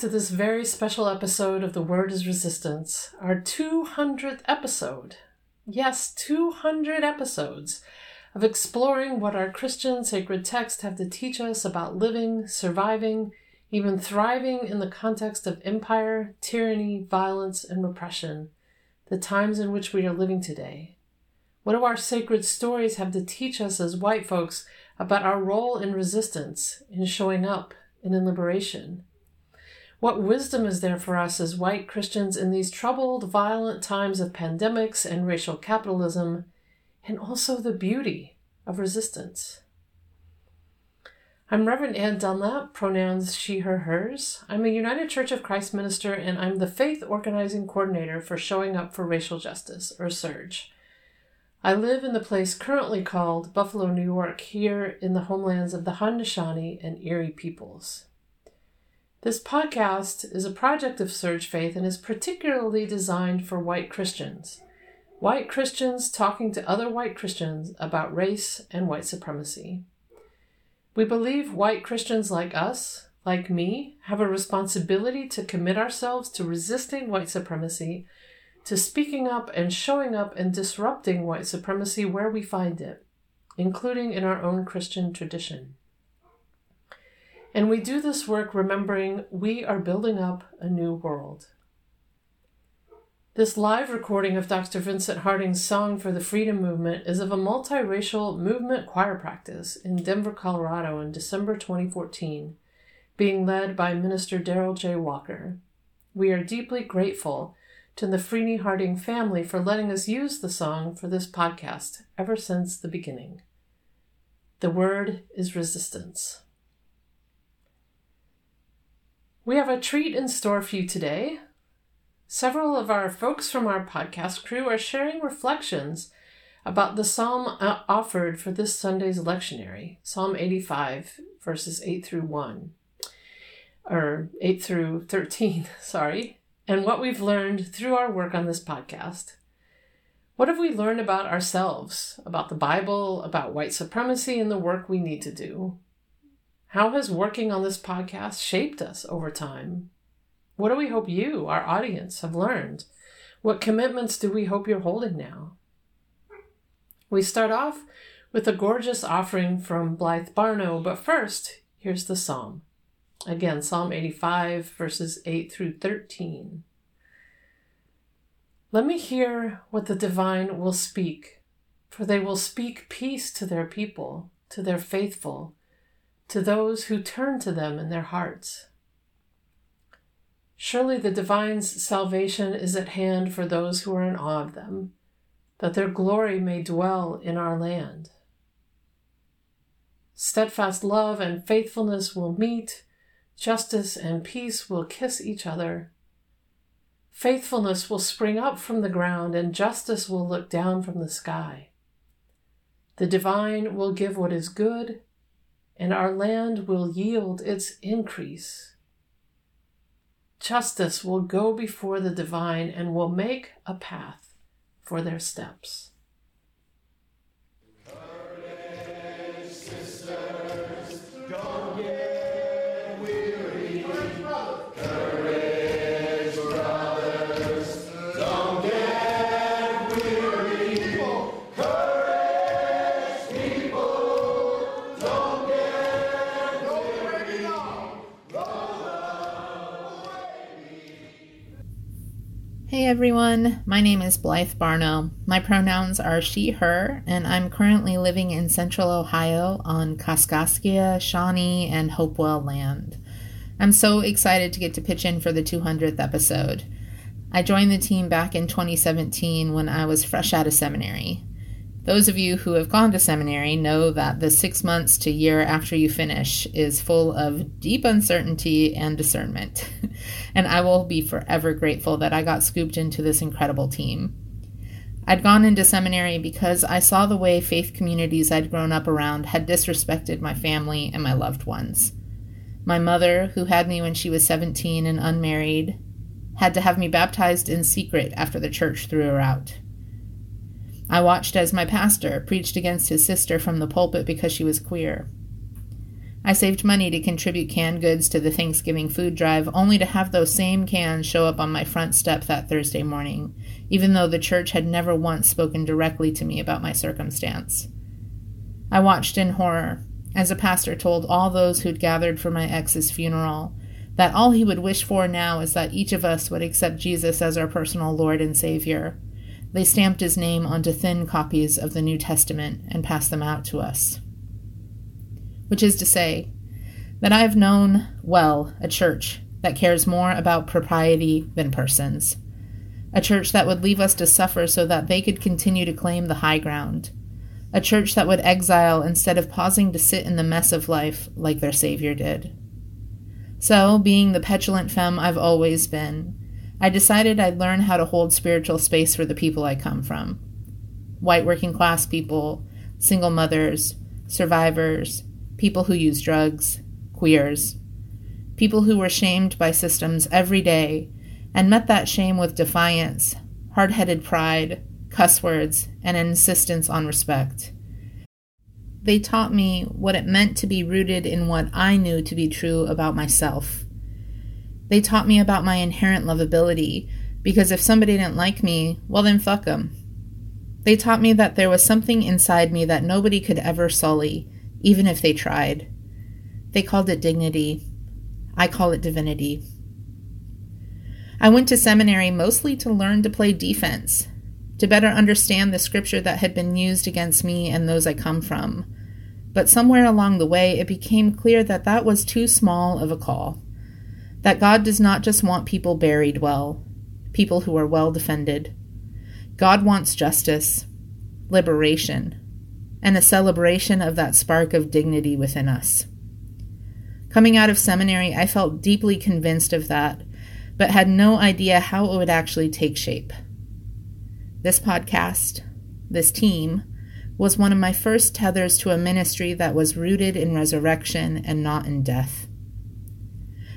to this very special episode of The Word is Resistance, our 200th episode. Yes, 200 episodes of exploring what our Christian sacred texts have to teach us about living, surviving, even thriving in the context of empire, tyranny, violence, and repression, the times in which we are living today. What do our sacred stories have to teach us as white folks about our role in resistance, in showing up, and in liberation? What wisdom is there for us as white Christians in these troubled, violent times of pandemics and racial capitalism, and also the beauty of resistance? I'm Reverend Ann Dunlap, pronouns she, her, hers. I'm a United Church of Christ minister, and I'm the faith organizing coordinator for Showing Up for Racial Justice, or SURJ. I live in the place currently called Buffalo, New York, here in the homelands of the Haudenosaunee and Erie peoples. This podcast is a project of SURJ Faith and is particularly designed for white Christians. White Christians talking to other white Christians about race and white supremacy. We believe white Christians like us, like me, have a responsibility to commit ourselves to resisting white supremacy, to speaking up and showing up and disrupting white supremacy where we find it, including in our own Christian tradition. And we do this work remembering we are building up a new world. This live recording of Dr. Vincent Harding's song for the freedom movement is of a multiracial movement choir practice in Denver, Colorado in December 2014, being led by Minister Daryl J. Walker. We are deeply grateful to the Freeney Harding family for letting us use the song for this podcast ever since the beginning. The word is resistance. We have a treat in store for you today. Several of our folks from our podcast crew are sharing reflections about the psalm uh, offered for this Sunday's lectionary, Psalm 85, verses 8 through 1, or 8 through 13, sorry, and what we've learned through our work on this podcast. What have we learned about ourselves, about the Bible, about white supremacy, and the work we need to do? How has working on this podcast shaped us over time? What do we hope you, our audience, have learned? What commitments do we hope you're holding now? We start off with a gorgeous offering from Blythe Barno, but first, here's the psalm. Again, Psalm 85, verses 8 through 13. Let me hear what the divine will speak, for they will speak peace to their people, to their faithful to those who turn to them in their hearts. Surely the divine's salvation is at hand for those who are in awe of them, that their glory may dwell in our land. Steadfast love and faithfulness will meet, justice and peace will kiss each other. Faithfulness will spring up from the ground, and justice will look down from the sky. The divine will give what is good and our land will yield its increase. Justice will go before the divine and will make a path for their steps. Everyone, my name is Blythe Barno. My pronouns are she, her, and I'm currently living in central Ohio on Kaskaskia, Shawnee, and Hopewell land. I'm so excited to get to pitch in for the 200th episode. I joined the team back in 2017 when I was fresh out of seminary. Those of you who have gone to seminary know that the six months to year after you finish is full of deep uncertainty and discernment. and I will be forever grateful that I got scooped into this incredible team. I'd gone into seminary because I saw the way faith communities I'd grown up around had disrespected my family and my loved ones. My mother, who had me when she was 17 and unmarried, had to have me baptized in secret after the church threw her out. I watched as my pastor preached against his sister from the pulpit because she was queer. I saved money to contribute canned goods to the Thanksgiving food drive, only to have those same cans show up on my front step that Thursday morning, even though the church had never once spoken directly to me about my circumstance. I watched in horror as a pastor told all those who'd gathered for my ex's funeral that all he would wish for now is that each of us would accept Jesus as our personal Lord and Savior. They stamped his name onto thin copies of the New Testament and passed them out to us. Which is to say, that I have known well a church that cares more about propriety than persons, a church that would leave us to suffer so that they could continue to claim the high ground, a church that would exile instead of pausing to sit in the mess of life like their Savior did. So, being the petulant femme I've always been, I decided I'd learn how to hold spiritual space for the people I come from white working class people, single mothers, survivors, people who use drugs, queers, people who were shamed by systems every day and met that shame with defiance, hard headed pride, cuss words, and an insistence on respect. They taught me what it meant to be rooted in what I knew to be true about myself. They taught me about my inherent lovability, because if somebody didn't like me, well, then fuck them. They taught me that there was something inside me that nobody could ever sully, even if they tried. They called it dignity. I call it divinity. I went to seminary mostly to learn to play defense, to better understand the scripture that had been used against me and those I come from. But somewhere along the way, it became clear that that was too small of a call. That God does not just want people buried well, people who are well defended. God wants justice, liberation, and a celebration of that spark of dignity within us. Coming out of seminary, I felt deeply convinced of that, but had no idea how it would actually take shape. This podcast, this team, was one of my first tethers to a ministry that was rooted in resurrection and not in death.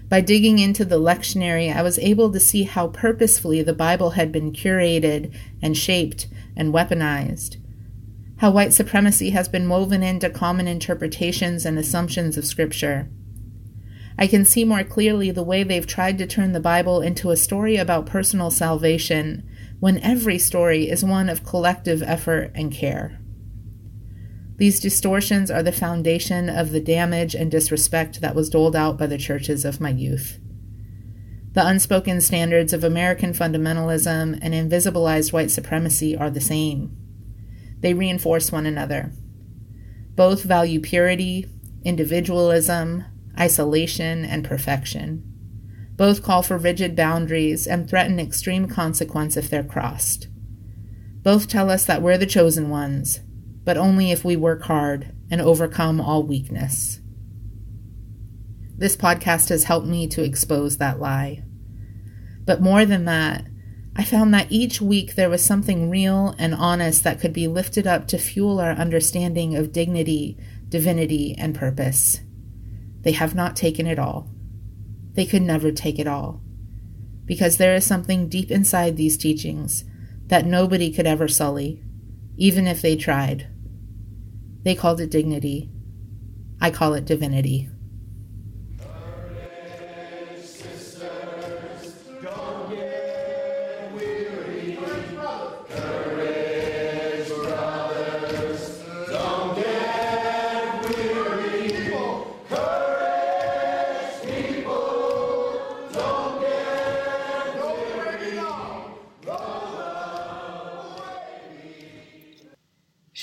By digging into the lectionary, I was able to see how purposefully the Bible had been curated and shaped and weaponized how white supremacy has been woven into common interpretations and assumptions of Scripture. I can see more clearly the way they've tried to turn the Bible into a story about personal salvation when every story is one of collective effort and care. These distortions are the foundation of the damage and disrespect that was doled out by the churches of my youth. The unspoken standards of American fundamentalism and invisibilized white supremacy are the same. They reinforce one another. Both value purity, individualism, isolation, and perfection. Both call for rigid boundaries and threaten extreme consequence if they're crossed. Both tell us that we're the chosen ones, but only if we work hard and overcome all weakness. This podcast has helped me to expose that lie. But more than that, I found that each week there was something real and honest that could be lifted up to fuel our understanding of dignity, divinity, and purpose. They have not taken it all. They could never take it all. Because there is something deep inside these teachings that nobody could ever sully, even if they tried. They called it dignity. I call it divinity.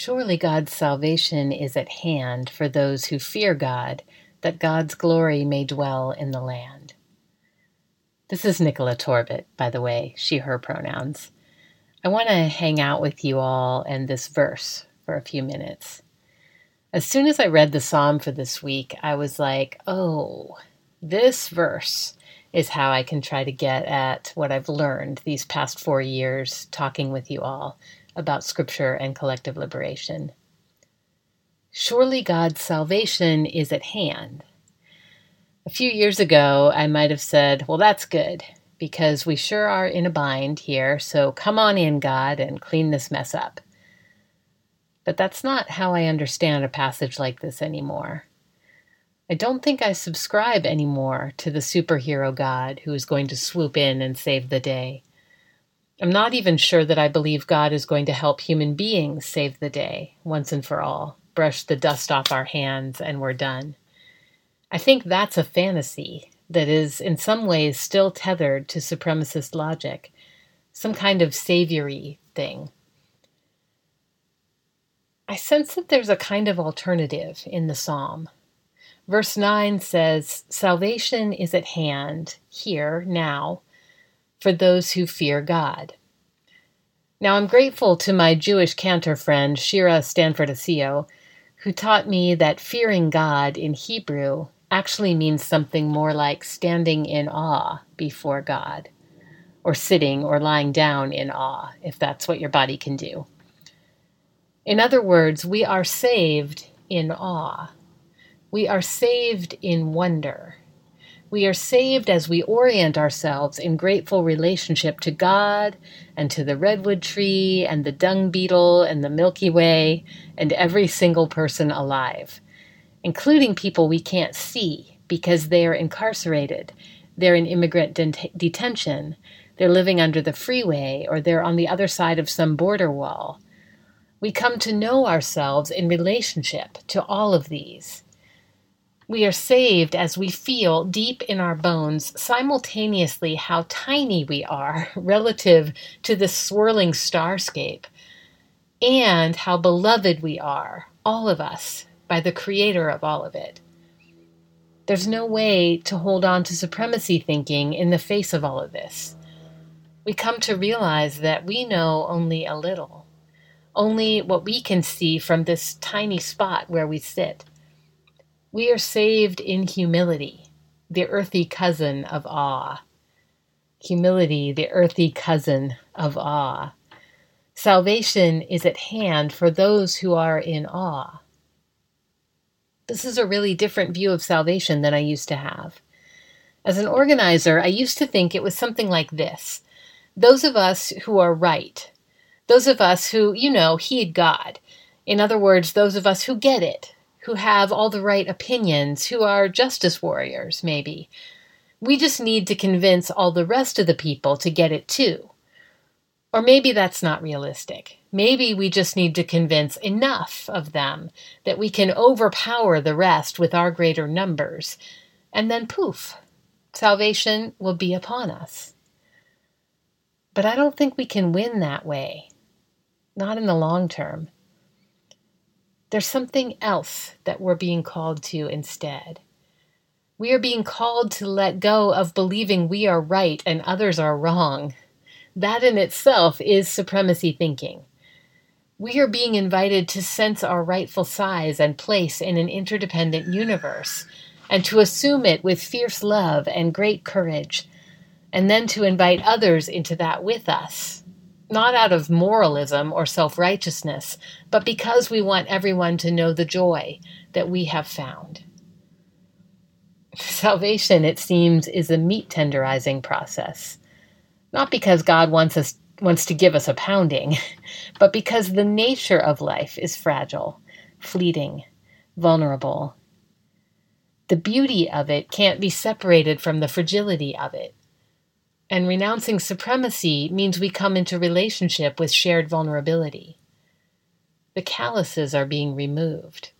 Surely God's salvation is at hand for those who fear God, that God's glory may dwell in the land. This is Nicola Torbett, by the way, she, her pronouns. I want to hang out with you all and this verse for a few minutes. As soon as I read the psalm for this week, I was like, oh, this verse is how I can try to get at what I've learned these past four years talking with you all about Scripture and collective liberation. Surely God's salvation is at hand. A few years ago, I might have said, Well, that's good, because we sure are in a bind here, so come on in, God, and clean this mess up. But that's not how I understand a passage like this anymore. I don't think I subscribe anymore to the superhero God who is going to swoop in and save the day. I'm not even sure that I believe God is going to help human beings save the day once and for all, brush the dust off our hands, and we're done. I think that's a fantasy that is, in some ways, still tethered to supremacist logic, some kind of saviory thing. I sense that there's a kind of alternative in the psalm Verse 9 says, Salvation is at hand, here, now, for those who fear God. Now, I'm grateful to my Jewish cantor friend, Shira Stanford Asiyo, who taught me that fearing God in Hebrew actually means something more like standing in awe before God, or sitting or lying down in awe, if that's what your body can do. In other words, we are saved in awe. We are saved in wonder. We are saved as we orient ourselves in grateful relationship to God and to the redwood tree and the dung beetle and the Milky Way and every single person alive, including people we can't see because they are incarcerated, they're in immigrant det- detention, they're living under the freeway, or they're on the other side of some border wall. We come to know ourselves in relationship to all of these. We are saved as we feel deep in our bones simultaneously how tiny we are relative to the swirling starscape, and how beloved we are, all of us, by the creator of all of it. There's no way to hold on to supremacy thinking in the face of all of this. We come to realize that we know only a little, only what we can see from this tiny spot where we sit. We are saved in humility, the earthy cousin of awe. Humility, the earthy cousin of awe. Salvation is at hand for those who are in awe. This is a really different view of salvation than I used to have. As an organizer, I used to think it was something like this those of us who are right, those of us who, you know, heed God. In other words, those of us who get it, who have all the right opinions, who are justice warriors, maybe. We just need to convince all the rest of the people to get it too. Or maybe that's not realistic. Maybe we just need to convince enough of them that we can overpower the rest with our greater numbers, and then poof, salvation will be upon us. But I don't think we can win that way, not in the long term. There's something else that we're being called to instead. We are being called to let go of believing we are right and others are wrong. That in itself is supremacy thinking. We are being invited to sense our rightful size and place in an interdependent universe, and to assume it with fierce love and great courage, and then to invite others into that with us not out of moralism or self righteousness, but because we want everyone to know the joy that we have found. Salvation, it seems, is a meat tenderizing process. Not because God wants us wants to give us a pounding, but because the nature of life is fragile, fleeting, vulnerable. The beauty of it can't be separated from the fragility of it. And renouncing supremacy means we come into relationship with shared vulnerability. The calluses are being removed.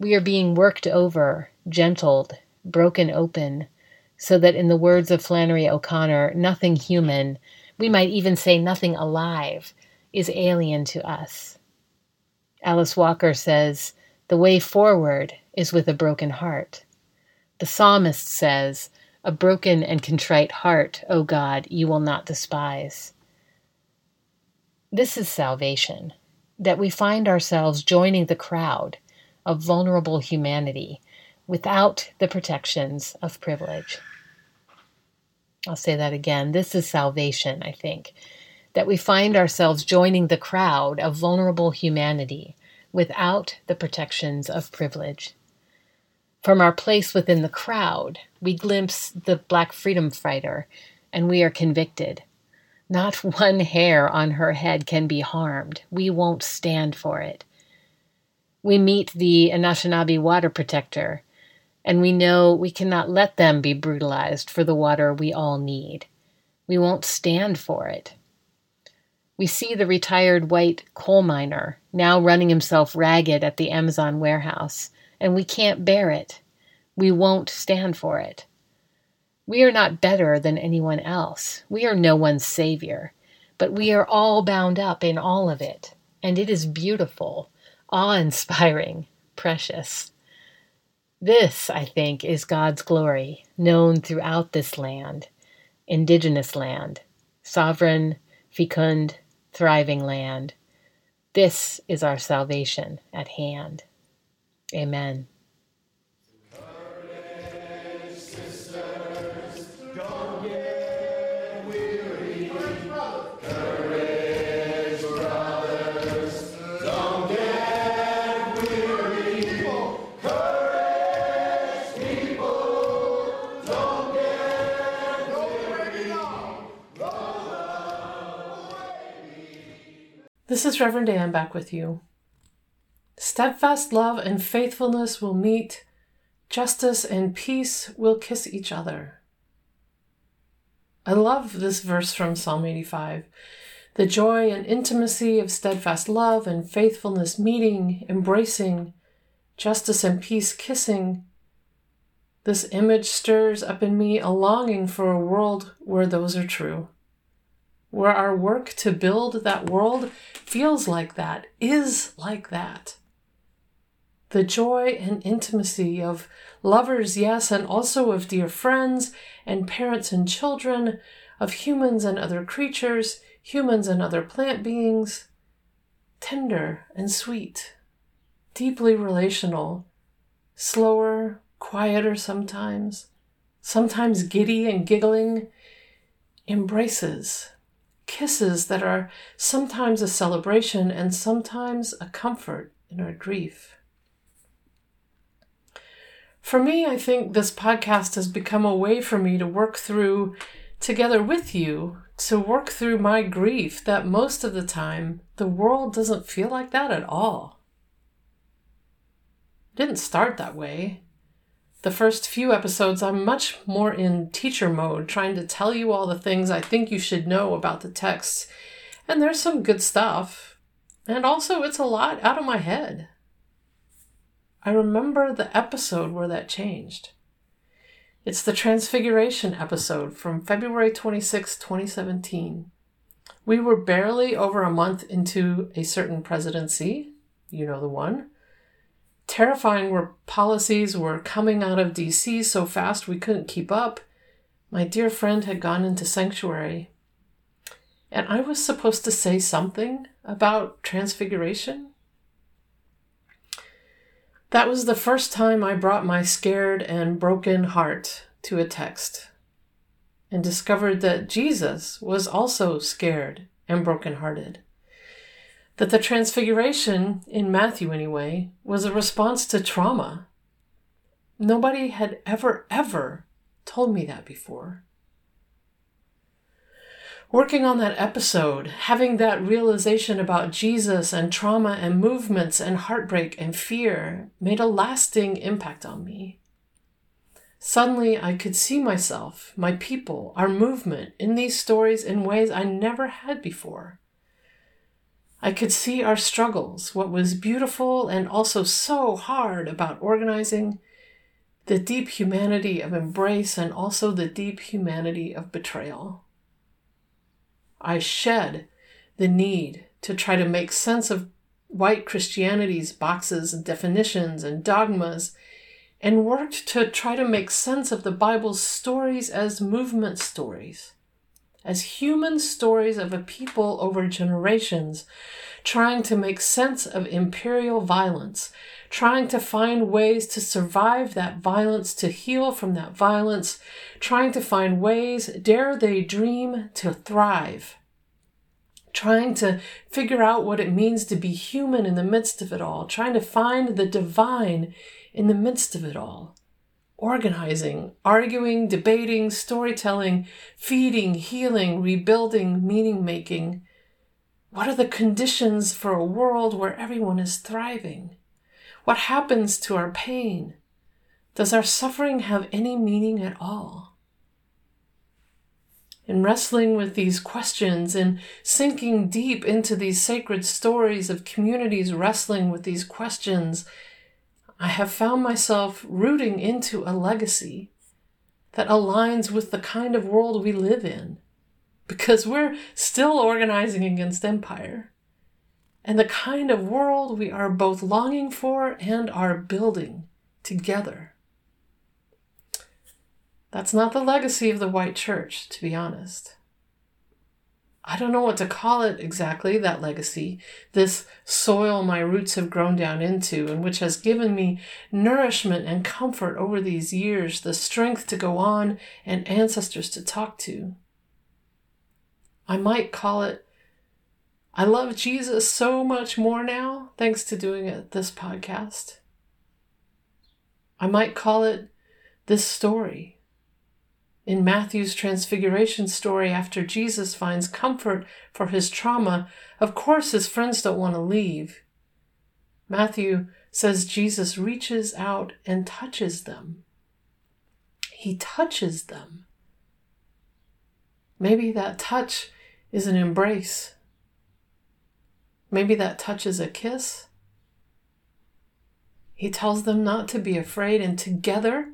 We are being worked over, gentled, broken open, so that, in the words of Flannery O'Connor, nothing human, we might even say nothing alive, is alien to us. Alice Walker says, The way forward is with a broken heart. The psalmist says, a broken and contrite heart, O God, you will not despise. This is salvation, that we find ourselves joining the crowd of vulnerable humanity without the protections of privilege. I'll say that again. This is salvation, I think, that we find ourselves joining the crowd of vulnerable humanity without the protections of privilege. From our place within the crowd, we glimpse the black freedom fighter, and we are convicted. Not one hair on her head can be harmed. We won't stand for it. We meet the Anishinaabe water protector, And we know we cannot let them be brutalized for the water we all need. We won't stand for it. We see the retired white coal miner now running himself ragged at the Amazon warehouse, and we can't bear it. We won't stand for it. We are not better than anyone else. We are no one's savior, but we are all bound up in all of it, and it is beautiful, awe inspiring, precious. This, I think, is God's glory, known throughout this land, indigenous land, sovereign, fecund, thriving land. This is our salvation at hand. Amen. This is Reverend Ann back with you. Steadfast love and faithfulness will meet, justice and peace will kiss each other. I love this verse from Psalm 85. The joy and intimacy of steadfast love and faithfulness meeting, embracing, justice and peace kissing. This image stirs up in me a longing for a world where those are true where our work to build that world feels like that, is like that. The joy and intimacy of lovers, yes, and also of dear friends and parents and children, of humans and other creatures, humans and other plant beings. Tender and sweet, deeply relational, slower, quieter sometimes, sometimes giddy and giggling, embraces kisses that are sometimes a celebration and sometimes a comfort in our grief. For me, I think this podcast has become a way for me to work through, together with you, to work through my grief that most of the time the world doesn't feel like that at all. It didn't start that way the first few episodes, I'm much more in teacher mode, trying to tell you all the things I think you should know about the text. And there's some good stuff. And also, it's a lot out of my head. I remember the episode where that changed. It's the Transfiguration episode from February 26, 2017. We were barely over a month into a certain presidency, you know the one, terrifying where policies were coming out of DC so fast we couldn't keep up. My dear friend had gone into sanctuary. And I was supposed to say something about transfiguration. That was the first time I brought my scared and broken heart to a text and discovered that Jesus was also scared and brokenhearted that the transfiguration, in Matthew anyway, was a response to trauma. Nobody had ever, ever told me that before. Working on that episode, having that realization about Jesus and trauma and movements and heartbreak and fear made a lasting impact on me. Suddenly, I could see myself, my people, our movement in these stories in ways I never had before. I could see our struggles, what was beautiful and also so hard about organizing, the deep humanity of embrace, and also the deep humanity of betrayal. I shed the need to try to make sense of white Christianity's boxes and definitions and dogmas, and worked to try to make sense of the Bible's stories as movement stories as human stories of a people over generations, trying to make sense of imperial violence, trying to find ways to survive that violence, to heal from that violence, trying to find ways, dare they dream, to thrive. Trying to figure out what it means to be human in the midst of it all, trying to find the divine in the midst of it all organizing, arguing, debating, storytelling, feeding, healing, rebuilding, meaning making. What are the conditions for a world where everyone is thriving? What happens to our pain? Does our suffering have any meaning at all? In wrestling with these questions and sinking deep into these sacred stories of communities wrestling with these questions, I have found myself rooting into a legacy that aligns with the kind of world we live in because we're still organizing against empire and the kind of world we are both longing for and are building together. That's not the legacy of the white church, to be honest. I don't know what to call it exactly, that legacy, this soil my roots have grown down into, and which has given me nourishment and comfort over these years, the strength to go on and ancestors to talk to. I might call it I love Jesus so much more now, thanks to doing it, this podcast. I might call it this story. In Matthew's transfiguration story, after Jesus finds comfort for his trauma, of course his friends don't want to leave. Matthew says Jesus reaches out and touches them. He touches them. Maybe that touch is an embrace. Maybe that touch is a kiss. He tells them not to be afraid, and together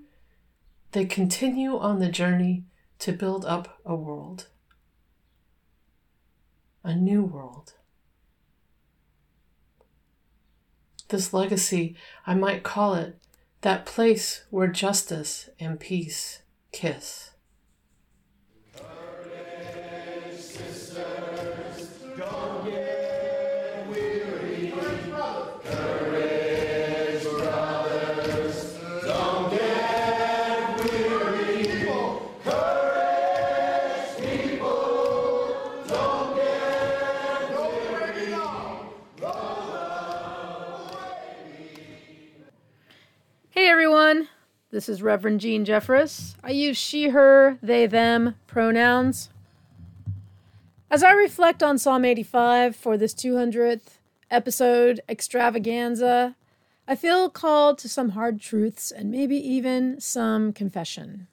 they continue on the journey to build up a world, a new world. This legacy, I might call it that place where justice and peace kiss. This is Reverend Jean Jeffress. I use she, her, they, them pronouns. As I reflect on Psalm 85 for this 200th episode extravaganza, I feel called to some hard truths and maybe even some confession.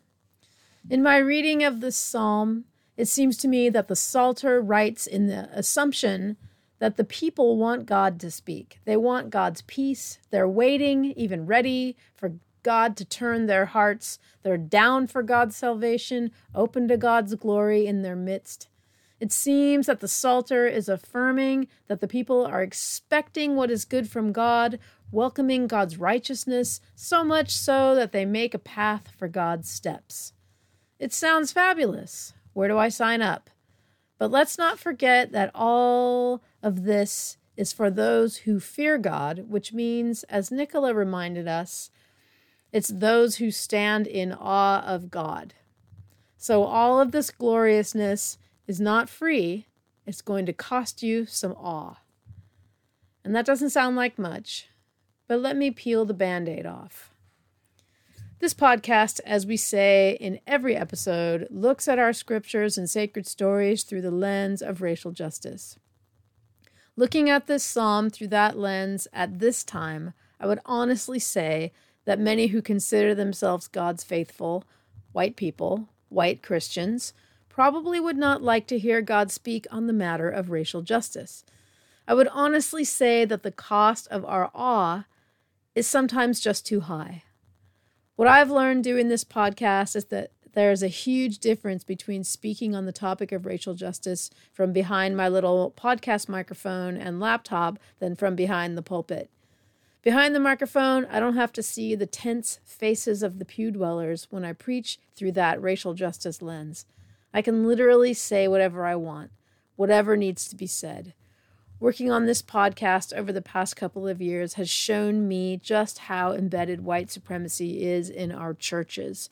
In my reading of this psalm, it seems to me that the Psalter writes in the assumption that the people want God to speak. They want God's peace. They're waiting, even ready, for God to turn their hearts. They're down for God's salvation, open to God's glory in their midst. It seems that the Psalter is affirming that the people are expecting what is good from God, welcoming God's righteousness, so much so that they make a path for God's steps. It sounds fabulous. Where do I sign up? But let's not forget that all of this is for those who fear God, which means, as Nicola reminded us, it's those who stand in awe of God. So all of this gloriousness is not free, it's going to cost you some awe. And that doesn't sound like much, but let me peel the band aid off. This podcast, as we say in every episode, looks at our scriptures and sacred stories through the lens of racial justice. Looking at this psalm through that lens at this time, I would honestly say that many who consider themselves God's faithful, white people, white Christians, probably would not like to hear God speak on the matter of racial justice. I would honestly say that the cost of our awe is sometimes just too high. What I've learned doing this podcast is that there is a huge difference between speaking on the topic of racial justice from behind my little podcast microphone and laptop than from behind the pulpit. Behind the microphone, I don't have to see the tense faces of the pew dwellers when I preach through that racial justice lens. I can literally say whatever I want, whatever needs to be said. Working on this podcast over the past couple of years has shown me just how embedded white supremacy is in our churches.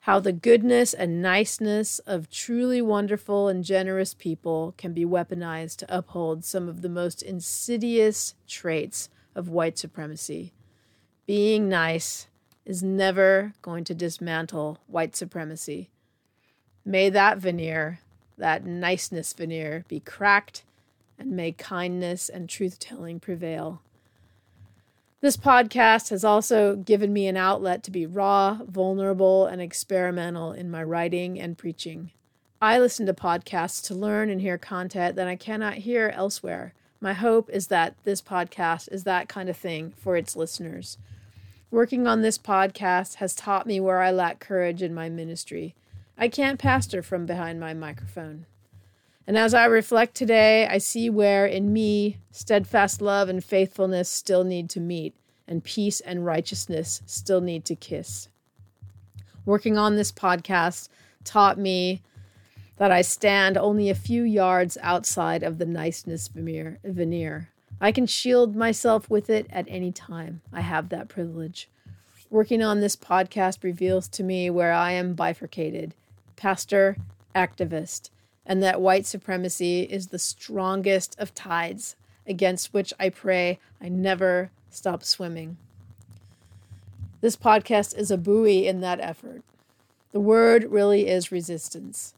How the goodness and niceness of truly wonderful and generous people can be weaponized to uphold some of the most insidious traits of white supremacy. Being nice is never going to dismantle white supremacy. May that veneer, that niceness veneer, be cracked, and may kindness and truth telling prevail. This podcast has also given me an outlet to be raw, vulnerable, and experimental in my writing and preaching. I listen to podcasts to learn and hear content that I cannot hear elsewhere. My hope is that this podcast is that kind of thing for its listeners. Working on this podcast has taught me where I lack courage in my ministry. I can't pastor from behind my microphone. And as I reflect today, I see where in me steadfast love and faithfulness still need to meet, and peace and righteousness still need to kiss. Working on this podcast taught me that I stand only a few yards outside of the niceness veneer. I can shield myself with it at any time. I have that privilege. Working on this podcast reveals to me where I am bifurcated pastor, activist, and that white supremacy is the strongest of tides against which I pray I never stop swimming. This podcast is a buoy in that effort. The word really is resistance.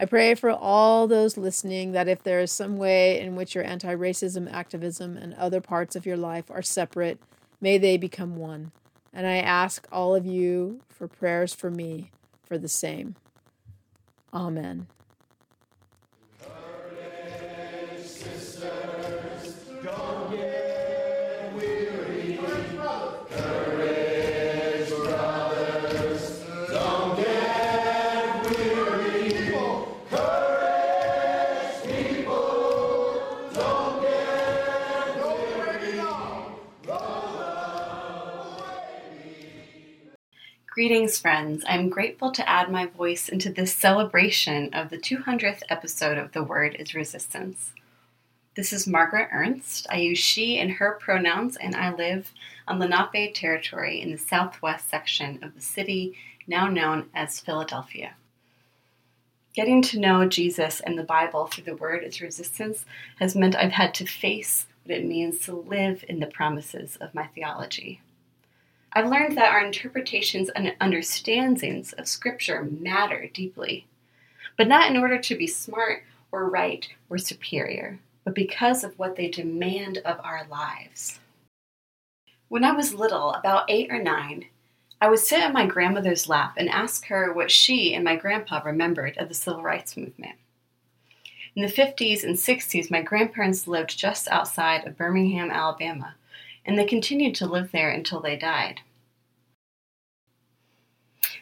I pray for all those listening that if there is some way in which your anti racism activism and other parts of your life are separate, may they become one. And I ask all of you for prayers for me for the same. Amen. Greetings, friends. I'm grateful to add my voice into this celebration of the 200th episode of The Word is Resistance. This is Margaret Ernst. I use she and her pronouns, and I live on Lenape territory in the southwest section of the city now known as Philadelphia. Getting to know Jesus and the Bible through the Word is Resistance has meant I've had to face what it means to live in the promises of my theology. I've learned that our interpretations and understandings of Scripture matter deeply, but not in order to be smart or right or superior, but because of what they demand of our lives. When I was little, about eight or nine, I would sit on my grandmother's lap and ask her what she and my grandpa remembered of the civil rights movement. In the 50s and 60s, my grandparents lived just outside of Birmingham, Alabama, and they continued to live there until they died.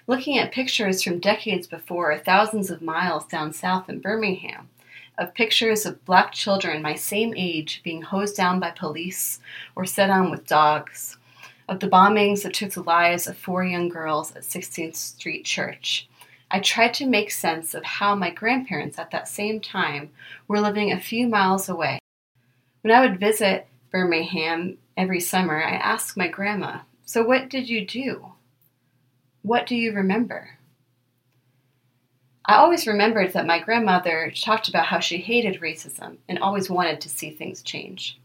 Looking at pictures from decades before, thousands of miles down south in Birmingham, of pictures of black children my same age being hosed down by police or set on with dogs, of the bombings that took the lives of four young girls at 16th Street Church. I tried to make sense of how my grandparents at that same time were living a few miles away. When I would visit Birmingham every summer, I ask my grandma, So what did you do? What do you remember? I always remembered that my grandmother talked about how she hated racism and always wanted to see things change.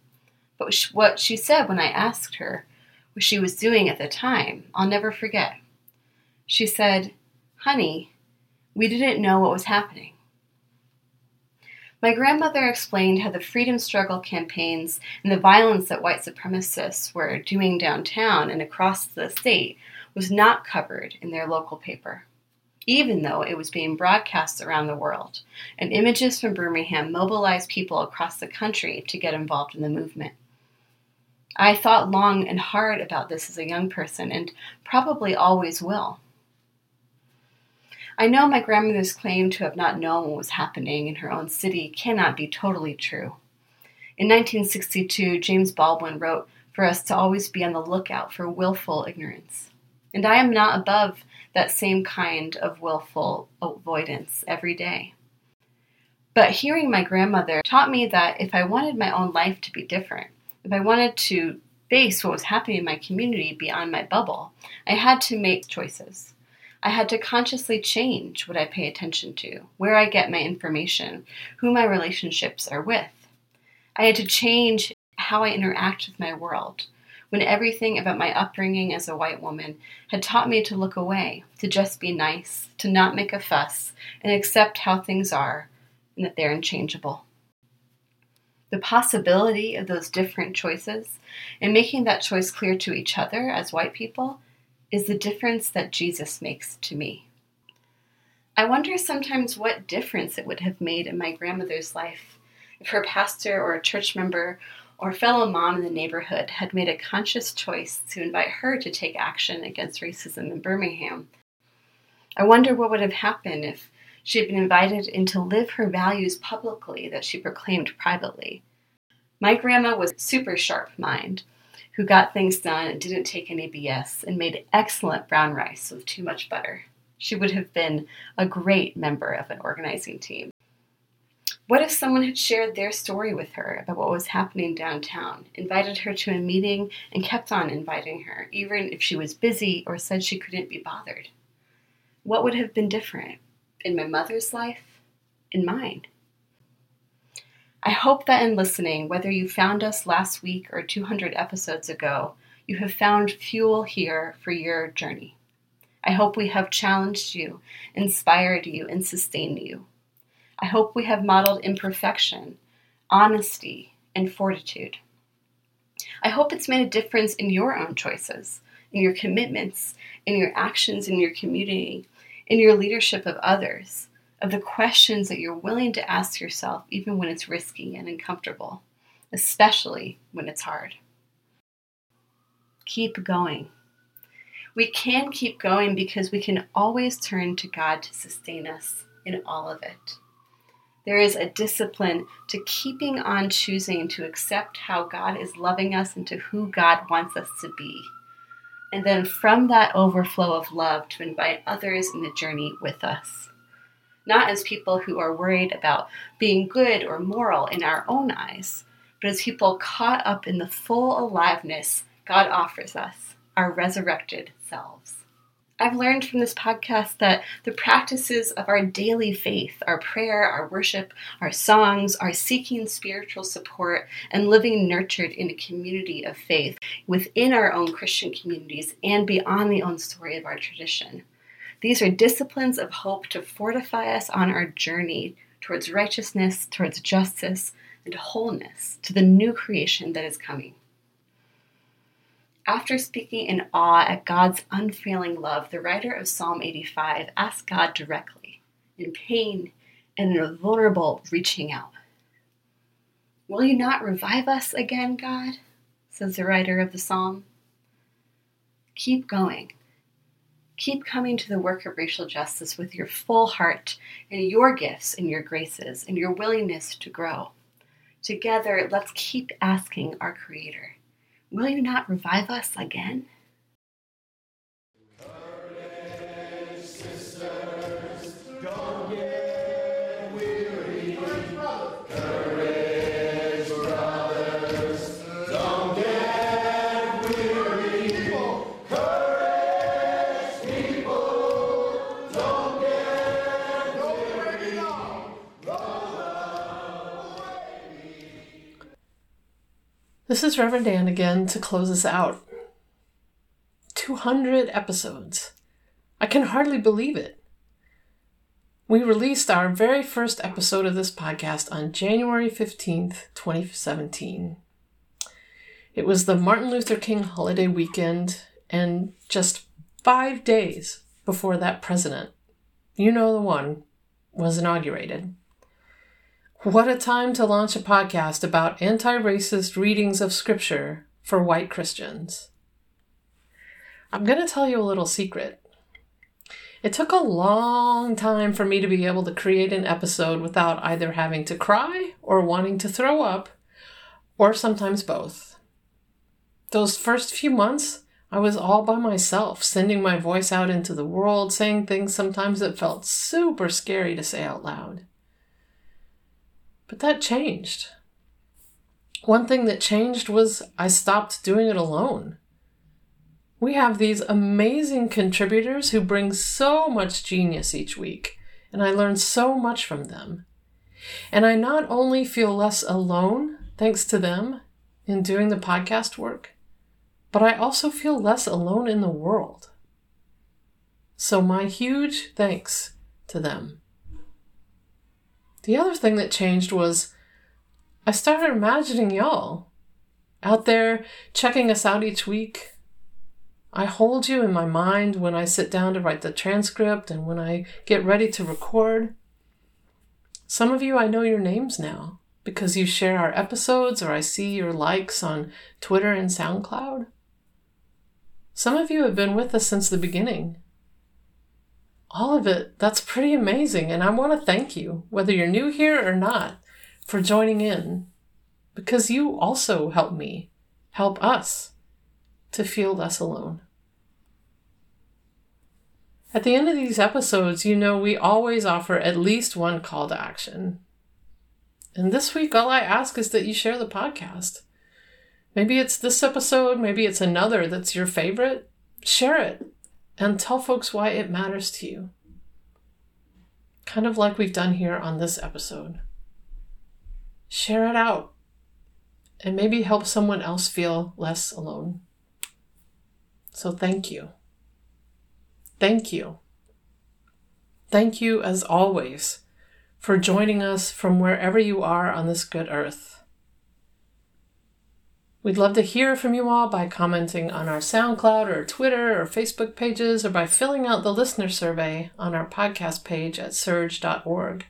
But what she said when I asked her what she was doing at the time, I'll never forget. She said, Honey, we didn't know what was happening. My grandmother explained how the freedom struggle campaigns and the violence that white supremacists were doing downtown and across the state was not covered in their local paper, even though it was being broadcast around the world, and images from Birmingham mobilized people across the country to get involved in the movement. I thought long and hard about this as a young person, and probably always will. I know my grandmother's claim to have not known what was happening in her own city cannot be totally true. In 1962, James Baldwin wrote for us to always be on the lookout for willful ignorance. And I am not above that same kind of willful avoidance every day. But hearing my grandmother taught me that if I wanted my own life to be different, if I wanted to face what was happening in my community beyond my bubble, I had to make choices. I had to consciously change what I pay attention to, where I get my information, who my relationships are with. I had to change how I interact with my world when everything about my upbringing as a white woman had taught me to look away, to just be nice, to not make a fuss, and accept how things are and that they're unchangeable. the possibility of those different choices, and making that choice clear to each other as white people is the difference that Jesus makes to me. I wonder sometimes what difference it would have made in my grandmother's life if her pastor or a church member or fellow mom in the neighborhood had made a conscious choice to invite her to take action against racism in Birmingham. I wonder what would have happened if she had been invited in to live her values publicly that she proclaimed privately. My grandma was super sharp mind, who got things done and didn't take any BS and made excellent brown rice with too much butter. She would have been a great member of an organizing team. What if someone had shared their story with her about what was happening downtown, invited her to a meeting, and kept on inviting her, even if she was busy or said she couldn't be bothered? What would have been different in my mother's life, in mine? I hope that in listening, whether you found us last week or 200 episodes ago, you have found fuel here for your journey. I hope we have challenged you, inspired you, and sustained you. I hope we have modeled imperfection, honesty, and fortitude. I hope it's made a difference in your own choices, in your commitments, in your actions in your community, in your leadership of others, of the questions that you're willing to ask yourself, even when it's risky and uncomfortable, especially when it's hard. Keep going. We can keep going because we can always turn to God to sustain us in all of it. There is a discipline to keeping on choosing to accept how God is loving us and to who God wants us to be. And then from that overflow of love to invite others in the journey with us not as people who are worried about being good or moral in our own eyes, but as people caught up in the full aliveness God offers us, our resurrected selves. I've learned from this podcast that the practices of our daily faith, our prayer, our worship, our songs, our seeking spiritual support, and living nurtured in a community of faith within our own Christian communities and beyond the own story of our tradition these are disciplines of hope to fortify us on our journey towards righteousness, towards justice, and wholeness to the new creation that is coming. After speaking in awe at God's unfailing love, the writer of Psalm 85 asks God directly, in pain and in a vulnerable reaching out. Will you not revive us again, God? says the writer of the psalm. Keep going. Keep coming to the work of racial justice with your full heart and your gifts and your graces and your willingness to grow. Together, let's keep asking our Creator, Will you not revive us again? This is Reverend Anne again to close us out. 200 episodes. I can hardly believe it. We released our very first episode of this podcast on January 15th, 2017. It was the Martin Luther King holiday weekend, and just five days before that president, you know the one, was inaugurated. What a time to launch a podcast about anti racist readings of Scripture for white Christians. I'm going to tell you a little secret. It took a long time for me to be able to create an episode without either having to cry or wanting to throw up, or sometimes both. Those first few months, I was all by myself, sending my voice out into the world, saying things sometimes that felt super scary to say out loud. But that changed. One thing that changed was I stopped doing it alone. We have these amazing contributors who bring so much genius each week, and I learn so much from them. And I not only feel less alone, thanks to them, in doing the podcast work, but I also feel less alone in the world. So, my huge thanks to them. The other thing that changed was I started imagining y'all out there checking us out each week. I hold you in my mind when I sit down to write the transcript and when I get ready to record. Some of you, I know your names now because you share our episodes or I see your likes on Twitter and SoundCloud. Some of you have been with us since the beginning. All of it, that's pretty amazing, and I want to thank you, whether you're new here or not, for joining in because you also help me, help us to feel less alone. At the end of these episodes, you know we always offer at least one call to action. And this week, all I ask is that you share the podcast. Maybe it's this episode, maybe it's another that's your favorite. Share it and tell folks why it matters to you. Kind of like we've done here on this episode. Share it out and maybe help someone else feel less alone. So thank you. Thank you. Thank you, as always, for joining us from wherever you are on this good earth. We'd love to hear from you all by commenting on our SoundCloud or Twitter or Facebook pages or by filling out the listener survey on our podcast page at surj.org.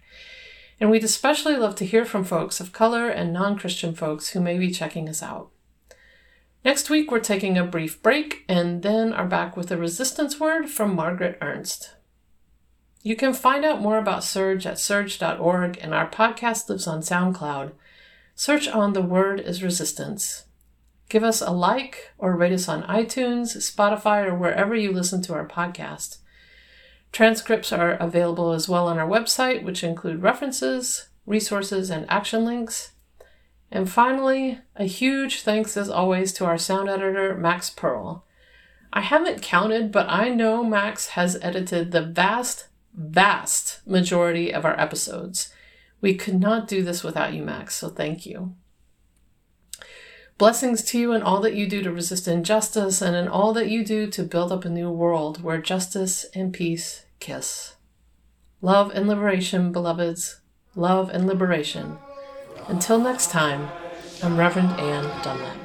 And we'd especially love to hear from folks of color and non Christian folks who may be checking us out. Next week, we're taking a brief break and then are back with a resistance word from Margaret Ernst. You can find out more about SURJ at surj.org, and our podcast lives on SoundCloud. Search on The Word is Resistance. Give us a like or rate us on iTunes, Spotify, or wherever you listen to our podcast. Transcripts are available as well on our website, which include references, resources, and action links. And finally, a huge thanks as always to our sound editor, Max Pearl. I haven't counted, but I know Max has edited the vast, vast majority of our episodes. We could not do this without you, Max, so thank you. Blessings to you in all that you do to resist injustice and in all that you do to build up a new world where justice and peace kiss. Love and liberation, beloveds. Love and liberation. Until next time, I'm Reverend Anne Dunlap.